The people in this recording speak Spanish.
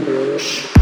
Gracias.